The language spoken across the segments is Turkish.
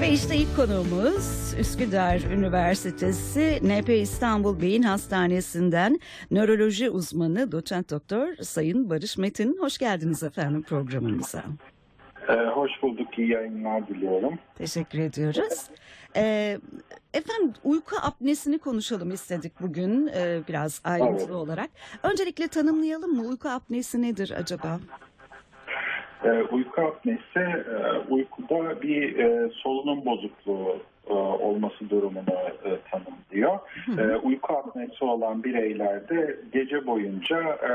Ve işte ilk konuğumuz Üsküdar Üniversitesi NP İstanbul Beyin Hastanesi'nden nöroloji uzmanı doçent doktor Sayın Barış Metin. Hoş geldiniz efendim programımıza. Ee, hoş bulduk, iyi yayınlar diliyorum. Teşekkür ediyoruz. Ee, efendim uyku apnesini konuşalım istedik bugün e, biraz ayrıntılı Evet. olarak. Öncelikle tanımlayalım mı? Uyku apnesi nedir acaba? Ee, uyku apnesi, e, uykuda bir e, solunum bozukluğu e, olması durumunu e, tanımlıyor. E, uyku apnesi olan bireylerde gece boyunca e,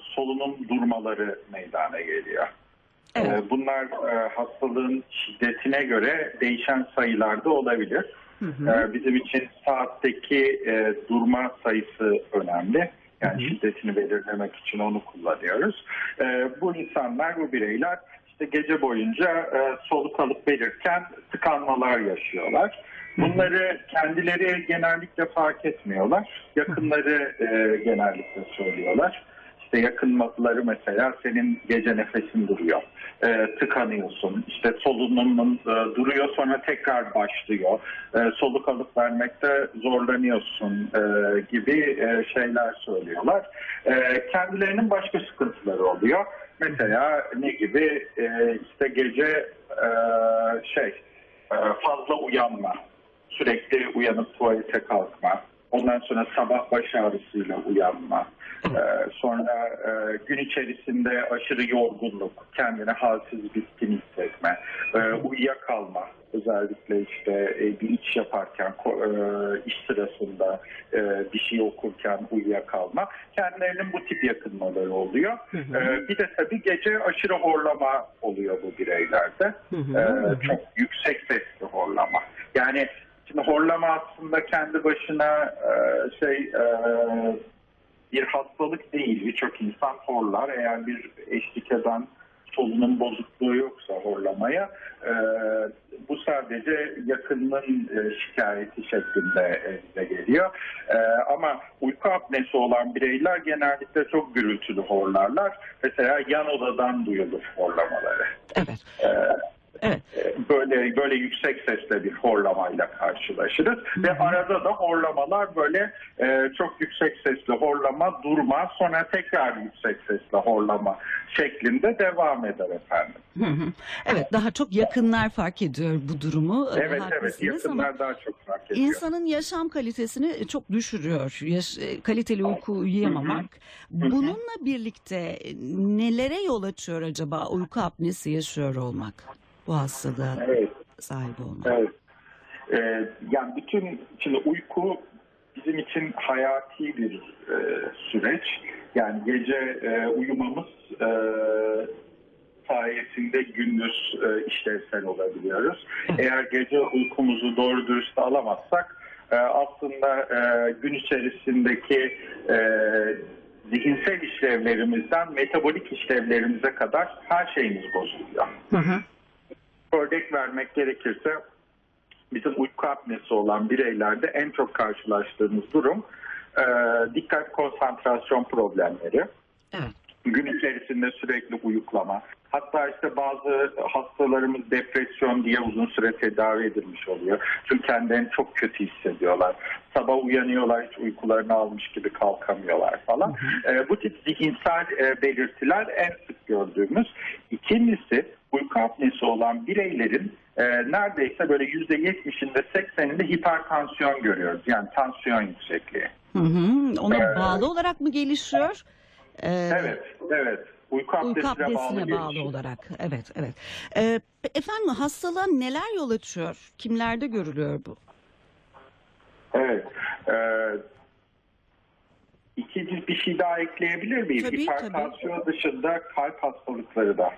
solunum durmaları meydana geliyor. Evet. E, bunlar e, hastalığın şiddetine göre değişen sayılarda olabilir. E, bizim için saatteki e, durma sayısı önemli. Yani şiddetini belirlemek için onu kullanıyoruz. E, bu insanlar, bu bireyler işte gece boyunca e, soluk alıp verirken tıkanmalar yaşıyorlar. Bunları kendileri genellikle fark etmiyorlar. Yakınları e, genellikle söylüyorlar. İşte yakınmaları mesela senin gece nefesin duruyor. E, tıkanıyorsun. İşte solunumun e, duruyor sonra tekrar başlıyor. E, soluk alıp vermekte zorlanıyorsun e, gibi e, şeyler söylüyorlar. E, kendilerinin başka sıkıntıları oluyor. Mesela ne gibi? E, işte gece e, şey e, fazla uyanma. Sürekli uyanıp tuvalete kalkma. Ondan sonra sabah baş ağrısıyla uyanma. Ee, sonra e, gün içerisinde aşırı yorgunluk, kendini halsiz bitkin hissetme, e, uyuyakalma. Özellikle işte e, bir iş yaparken, e, iş sırasında e, bir şey okurken uyuyakalma. Kendilerinin bu tip yakınmaları oluyor. E, bir de tabii gece aşırı horlama oluyor bu bireylerde. E, çok yüksek sesli horlama. Yani Şimdi horlama aslında kendi başına e, şey e, bir hastalık değil. Birçok insan horlar. Eğer bir eşlik eden solunum bozukluğu yoksa horlamaya e, bu sadece yakınının e, şikayeti şeklinde e, geliyor. E, ama uyku apnesi olan bireyler genellikle çok gürültülü horlarlar. Mesela yan odadan duyulur horlamaları. Evet. E, Evet. böyle böyle yüksek sesle bir horlamayla karşılaşırız ve arada da horlamalar böyle e, çok yüksek sesli horlama durma sonra tekrar yüksek sesle horlama şeklinde devam eder efendim. Hı hı. Evet daha çok yakınlar fark ediyor bu durumu. Ee, Evet evet ama yakınlar daha çok fark ediyor. İnsanın yaşam kalitesini çok düşürüyor. Yaş- e, kaliteli uyku uyuyamamak. Bununla birlikte nelere yol açıyor acaba uyku apnesi yaşıyor olmak? Bu hastalığa Evet. sahip olmak. Evet. Ee, yani bütün şimdi uyku bizim için hayati bir e, süreç. Yani gece e, uyumamız e, sayesinde gündüz e, işlevsel olabiliyoruz. Eğer gece uykumuzu doğru dürüst alamazsak e, aslında e, gün içerisindeki e, zihinsel işlevlerimizden metabolik işlevlerimize kadar her şeyimiz bozuluyor Hı hı. Örnek vermek gerekirse bizim uyku apnesi olan bireylerde en çok karşılaştığımız durum e, dikkat konsantrasyon problemleri. Evet. Gün içerisinde sürekli uyuklama. Hatta işte bazı hastalarımız depresyon diye uzun süre tedavi edilmiş oluyor. Çünkü kendilerini çok kötü hissediyorlar. Sabah uyanıyorlar hiç uykularını almış gibi kalkamıyorlar falan. E, bu tip zihinsel e, belirtiler en sık gördüğümüz. İkincisi uyku apnesi olan bireylerin e, neredeyse böyle yüzde yetmişinde sekseninde hipertansiyon görüyoruz. Yani tansiyon yüksekliği. Hı hı. Ona Ee, bağlı olarak mı gelişiyor? Ee, Evet, evet. Uyku Uyku apnesine, apnesine bağlı, gelişiyor. olarak. Evet, evet. Ee, efendim hastalığa neler yol açıyor? Kimlerde görülüyor bu? Evet. Ee, ikinci bir şey daha ekleyebilir miyim? Tabii, Hipertansiyon dışında kalp hastalıkları da e,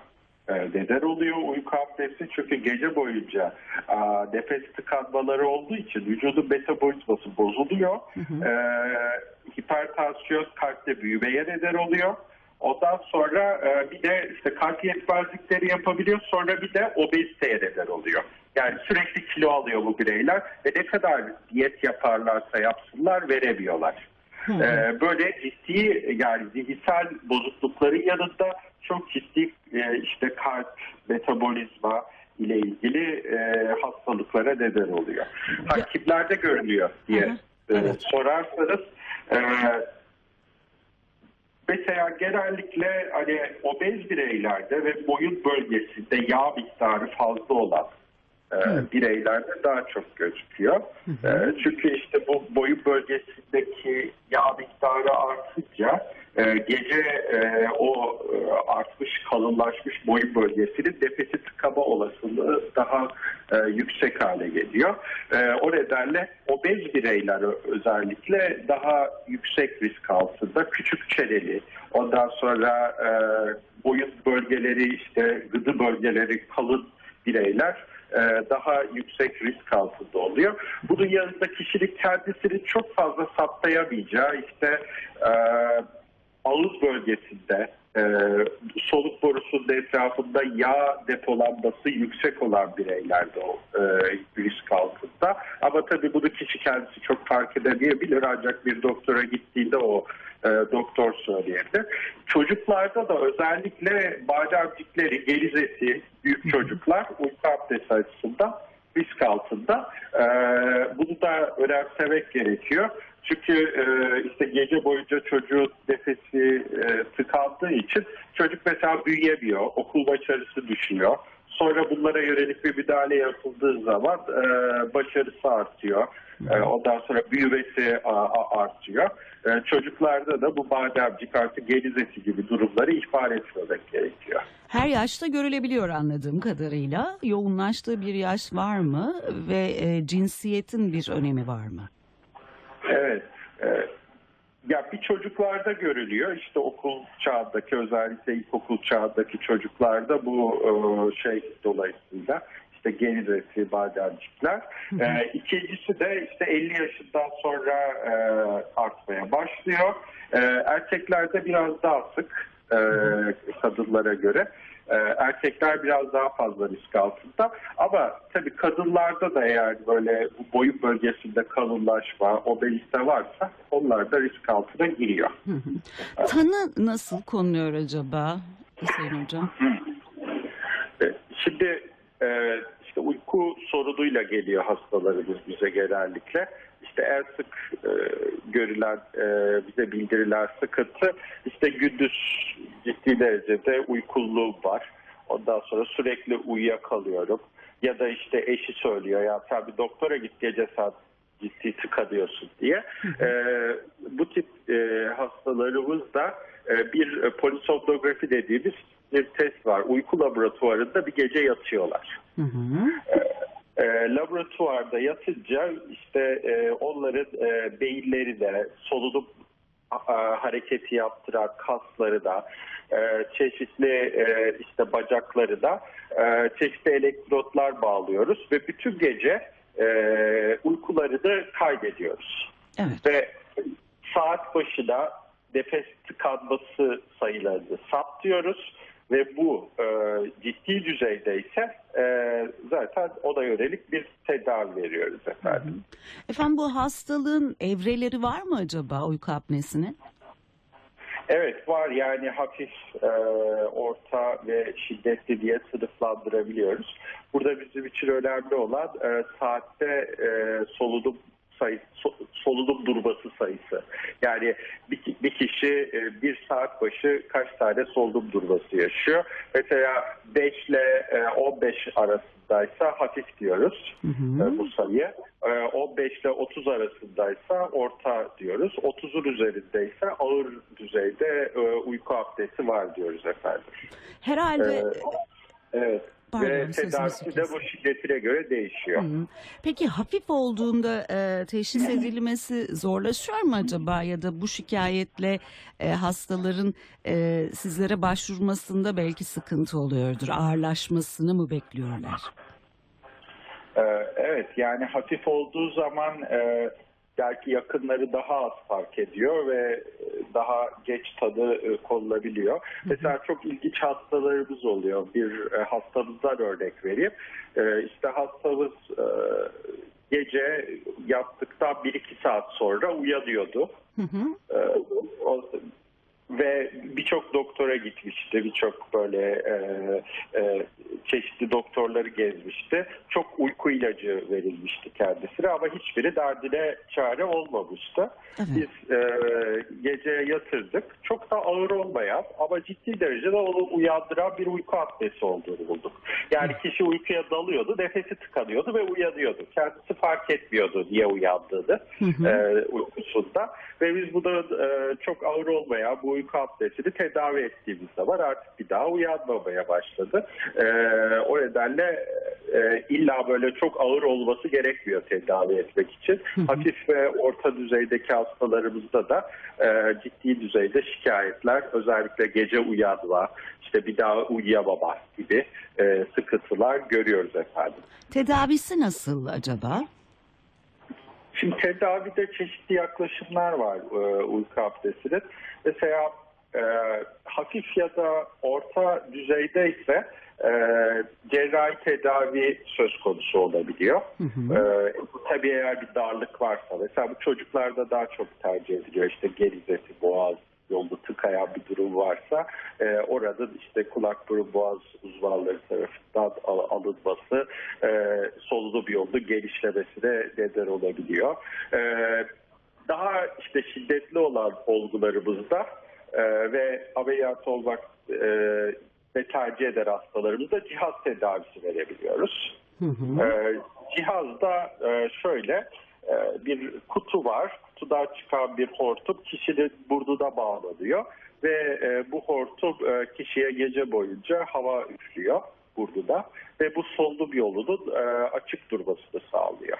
neden oluyor uyku apnesi. Çünkü gece boyunca a, nefes tıkanmaları olduğu için vücudun metabolizması bozuluyor. E, hipertansiyon kalpte büyümeye neden oluyor. Ondan sonra e, bir de işte kalp yetmezlikleri yapabiliyor. Sonra bir de obeziteye neden oluyor. Yani sürekli kilo alıyor bu bireyler ve ne kadar diyet yaparlarsa yapsınlar veremiyorlar. Ee, böyle ciddi yani zihinsel bozuklukların yanında çok ciddi e, işte kalp, metabolizma ile ilgili e, hastalıklar hastalıklara neden oluyor. Ha, kimlerde görülüyor diye Hı hı. e, sorarsanız e, mesela genellikle hani obez bireylerde ve boyun bölgesinde yağ miktarı fazla olan e, bireylerde daha çok gözüküyor. E, çünkü işte bu boyun bölgesindeki yağ miktarı artınca gece e, o e, artmış kalınlaşmış boyun bölgesinin nefesi tıkama olasılığı daha e, yüksek hale geliyor. E, o nedenle obez bireyler özellikle daha yüksek risk altında küçük çeneli ondan sonra e, boyun bölgeleri işte gıdı bölgeleri kalın bireyler e, daha yüksek risk altında oluyor. Bunun yanında kişinin kendisini çok fazla saptayamayacağı işte e, ağız bölgesinde e, soluk borusunun etrafında yağ depolanması yüksek olan bireylerde o e, risk altında. Ama tabii bunu kişi kendisi çok fark edemeyebilir ancak bir doktora gittiğinde o e, doktor söyleyebilir. Çocuklarda da özellikle bademcikleri, gelizesi büyük çocuklar uyku apnesi açısından risk altında. E, bunu da önemsemek gerekiyor. Çünkü e, işte gece boyunca çocuğun nefesi e, tıkandığı için çocuk mesela büyüyemiyor, okul başarısı düşüyor. Sonra bunlara yönelik bir müdahale yapıldığı zaman e, başarısı artıyor. E, ondan sonra büyümesi a, a, artıyor. E, çocuklarda da bu bademcik artık gelizesi gibi durumları ihbar etmemek gerekiyor. Her yaşta görülebiliyor anladığım kadarıyla. Yoğunlaştığı bir yaş var mı ve e, cinsiyetin bir önemi var mı? Evet. e, ya bir çocuklarda görülüyor. İşte okul çağındaki özellikle ilkokul çağındaki çocuklarda bu e, şey dolayısıyla işte geliresi, bademcikler. E, ikincisi de işte 50 yaşından sonra e, artmaya başlıyor. E, erkeklerde biraz daha sık e, kadınlara göre. E, erkekler biraz daha fazla risk altında. Ama tabii kadınlarda da eğer böyle boyun bölgesinde kalınlaşma, obezite varsa onlar da risk altına giriyor. Tanı nasıl konuluyor acaba Hüseyin Hocam? E, Şimdi e, işte uyku sorunuyla geliyor hastalarımız bize genellikle. İşte en sık e, görülen, e, bize bildirilen sıkıntı işte gündüz ciddi derecede uykululuğum var. Ondan sonra sürekli uyuyakalıyorum. Ya da işte eşi söylüyor ya sen bir doktora git gece saat ciddi tıkanıyorsun diye. E, bu tip e, hastalarımız da e, bir e, polisomnografi dediğimiz bir test var. Uyku laboratuvarında bir gece yatıyorlar. Hı hı. E, laboratuvarda yatınca işte e, onların e, beyinleri de solunum hareketi yaptıran kasları da e, çeşitli e, işte bacakları da e, çeşitli elektrotlar bağlıyoruz ve bütün gece e, uykularını kaydediyoruz Evet. ve saat başına nefes tıkanması sayılarını saptıyoruz ve bu e, ciddi düzeydeyse e, zaten ona yönelik bir tedavi veriyoruz efendim. Efendim bu hastalığın evreleri var mı acaba uyku apnesinin? Evet var yani hafif, e, orta ve şiddetli diye sınıflandırabiliyoruz. Burada bizim için önemli olan e, saatte e, solunum sayısı, so- solunum durması sayısı. Yani bir, bir kişi e, bir saat başı kaç tane solunum durması yaşıyor? Mesela 5 ile e, 15 arasındaysa hafif diyoruz e, bu sayı. E, 15 ile 30 arasındaysa orta diyoruz. 30'un üzerindeyse ağır düzeyde e, uyku apnesi var diyoruz efendim. Herhalde Ee, Evet. Pardon, Ve tedavisi de bu şiddetine göre değişiyor. Hı. Peki hafif olduğunda e, teşhis edilmesi zorlaşıyor mu acaba ya da bu şikayetle e, hastaların e, sizlere başvurmasında belki sıkıntı oluyordur. Ağırlaşmasını mı bekliyorlar? Ee, evet yani hafif olduğu zaman e, belki yakınları daha az fark ediyor ve e, daha geç tadı e, konulabiliyor. Mesela çok ilginç hastalarımız oluyor. Bir e, hastamızdan örnek vereyim. E, işte hastamız gece yattıktan 1-2 saat sonra uyanıyordu. Hı hı. Ve birçok doktora gitmişti, birçok böyle e, e, çeşitli doktorları gezmişti. Çok uyku ilacı verilmişti kendisine ama hiçbiri derdine çare olmamıştı. Evet. Biz e, gece yatırdık. Çok da ağır olmayan ama ciddi derecede onu uyandıran bir uyku apnesi olduğunu bulduk. Yani kişi uykuya dalıyordu, nefesi tıkanıyordu ve uyanıyordu. Kendisi fark etmiyordu niye uyandığını e, uykusunda. Ve biz bunu e, çok ağır olmayan bu uyku apnesini tedavi ettiğimiz zaman artık bir daha uyanmamaya başladı. E, o nedenle e, illa böyle çok ağır olması gerekmiyor tedavi etmek için. Hafif ve orta düzeydeki hastalarımızda da e, ciddi düzeyde şikayetler özellikle gece uyanma, işte bir daha uyuyamama gibi e, sıkıntılar görüyoruz efendim. Tedavisi nasıl acaba? Şimdi tedavide çeşitli yaklaşımlar var e, uyku apnesinin. Mesela e, hafif ya da orta düzeyde ise e, cerrahi tedavi söz konusu olabiliyor. E, tabii eğer bir darlık varsa mesela bu çocuklarda daha çok tercih ediliyor. İşte gerizesi, boğaz yolda tıkayan bir durum varsa e, orada işte kulak burun boğaz uzmanları tarafından al- alınması e, solunum yolunu genişlemesine neden olabiliyor. E, daha işte şiddetli olan olgularımızda e, ve ameliyat olmak e, ve tercih eder hastalarımızda cihaz tedavisi verebiliyoruz. E, cihazda e, şöyle e, bir kutu var. Kutudan çıkan bir hortum kişinin burnuna bağlanıyor ve e, bu hortum e, kişiye gece boyunca hava üflüyor burnuna ve bu solunum yolunun e, açık durmasını sağlıyor.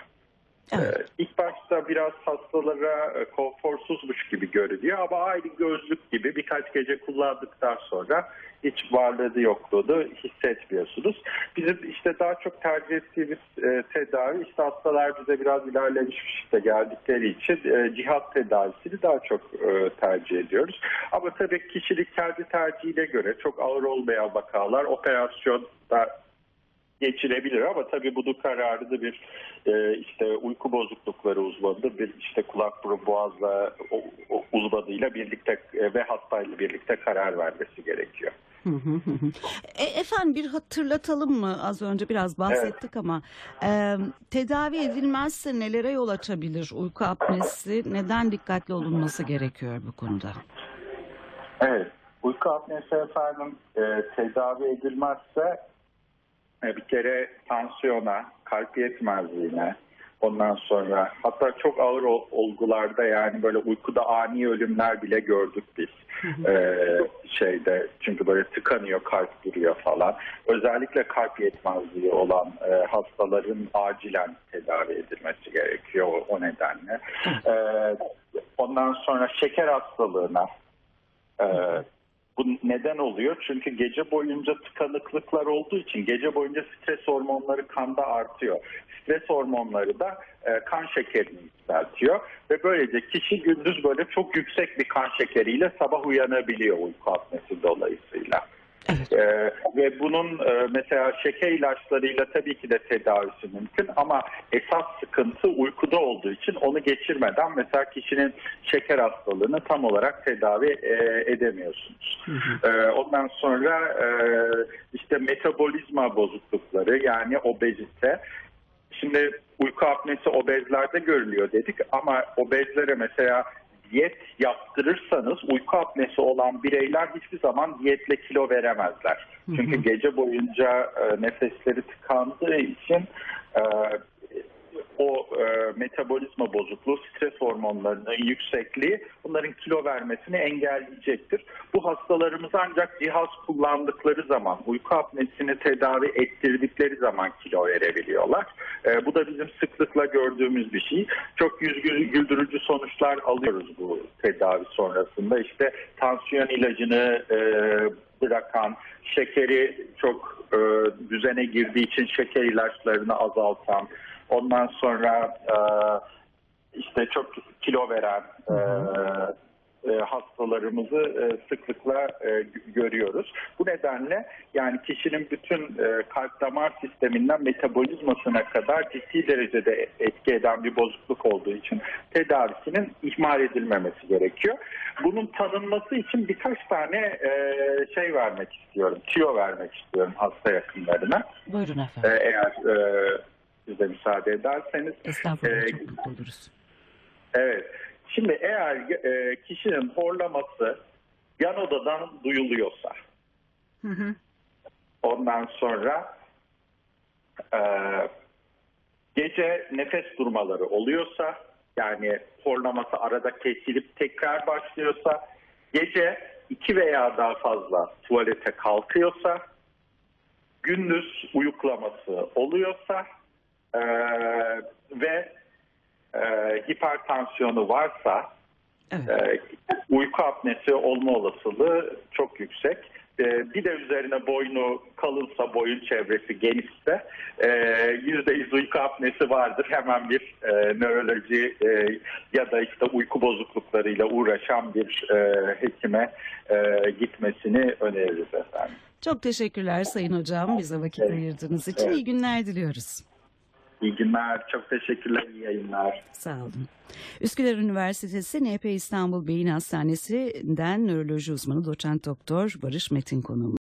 Evet. Ee, İlk başta biraz hastalara e, konforsuzmuş gibi görünüyor ama aynı gözlük gibi birkaç gece kullandıktan sonra hiç varlığını yokluğunu hissetmiyorsunuz. Bizim işte daha çok tercih ettiğimiz e, tedavi işte hastalar bize biraz ilerlemiş işte geldikleri için e, cihat tedavisini daha çok e, tercih ediyoruz. Ama tabii kişilik kendi tercihine göre çok ağır olmayan vakalar operasyonda geçirebilir ama tabii bunun kararını bir e, işte uyku bozuklukları uzmanı bir işte kulak burun boğazla o, o uzmanıyla birlikte e, ve hastayla birlikte karar vermesi gerekiyor. E, efendim bir hatırlatalım mı? Az önce biraz bahsettik ama e, tedavi edilmezse nelere yol açabilir uyku apnesi? Neden dikkatli olunması gerekiyor bu konuda? Evet. Uyku apnesi efendim e, tedavi edilmezse e, bir kere tansiyona, kalp yetmezliğine, ondan sonra hatta çok ağır ol- olgularda yani böyle uykuda ani ölümler bile gördük biz. E, şeyde çünkü böyle tıkanıyor, kalp duruyor falan. Özellikle kalp yetmezliği olan e, hastaların acilen tedavi edilmesi gerekiyor o, nedenle. E, ondan sonra şeker hastalığına e, bu neden oluyor? Çünkü gece boyunca tıkanıklıklar olduğu için gece boyunca stres hormonları kanda artıyor. Stres hormonları da e, kan şekerini yükseltiyor ve böylece kişi gündüz böyle çok yüksek bir kan şekeriyle sabah uyanabiliyor uyku apnesi dolayısıyla. Ee, ve bunun e, mesela şeker ilaçlarıyla tabii ki de tedavisi mümkün ama esas sıkıntı uykuda olduğu için onu geçirmeden mesela kişinin şeker hastalığını tam olarak tedavi e, edemiyorsunuz. Ee, ondan sonra e, işte metabolizma bozuklukları yani obezite Şimdi uyku apnesi obezlerde görülüyor dedik ama obezlere mesela diyet yaptırırsanız uyku apnesi olan bireyler hiçbir zaman diyetle kilo veremezler. Çünkü gece boyunca e, nefesleri tıkandığı için e, o e, metabolizma bozukluğu, stres hormonlarının yüksekliği bunların kilo vermesini engelleyecektir. Bu hastalarımız ancak cihaz kullandıkları zaman, uyku apnesini tedavi ettirdikleri zaman kilo verebiliyorlar. E, bu da bizim sıklıkla gördüğümüz bir şey. Çok yüz gü- güldürücü sonuçlar alıyoruz bu tedavi sonrasında. İşte tansiyon ilacını e, bırakan, şekeri çok e, düzene girdiği için şeker ilaçlarını azaltan, ondan sonra e, işte çok kilo veren e, e, hastalarımızı e, sıklıkla e, görüyoruz. Bu nedenle yani kişinin bütün kalp damar sisteminden metabolizmasına kadar ciddi derecede etki eden bir bozukluk olduğu için tedavisinin ihmal edilmemesi gerekiyor. Bunun tanınması için birkaç tane şey vermek istiyorum, tüyo vermek istiyorum hasta yakınlarına. Buyurun efendim. eğer siz de müsaade ederseniz. Estağfurullah e, çok mutlu oluruz. Evet. Şimdi eğer e, kişinin horlaması yan odadan duyuluyorsa, Hı hı. ondan sonra e, gece nefes durmaları oluyorsa, yani horlaması arada kesilip tekrar başlıyorsa, gece iki veya daha fazla tuvalete kalkıyorsa, gündüz uyuklaması oluyorsa e, ve e, hipertansiyonu varsa Evet. e, uyku apnesi olma olasılığı çok yüksek. E, bir de üzerine boynu kalınsa, boyun çevresi genişse e, %100 uyku apnesi vardır. Hemen bir e, nöroloji e, ya da işte uyku bozukluklarıyla uğraşan bir e, hekime e, gitmesini öneririz efendim. Çok teşekkürler Sayın Hocam bize vakit Evet. ayırdığınız için. Evet. iyi günler diliyoruz. İyi günler, çok teşekkürler, iyi yayınlar. Sağ olun. Üsküdar Üniversitesi NP İstanbul Beyin Hastanesi'nden nöroloji uzmanı doçent doktor Barış Metin konuğum.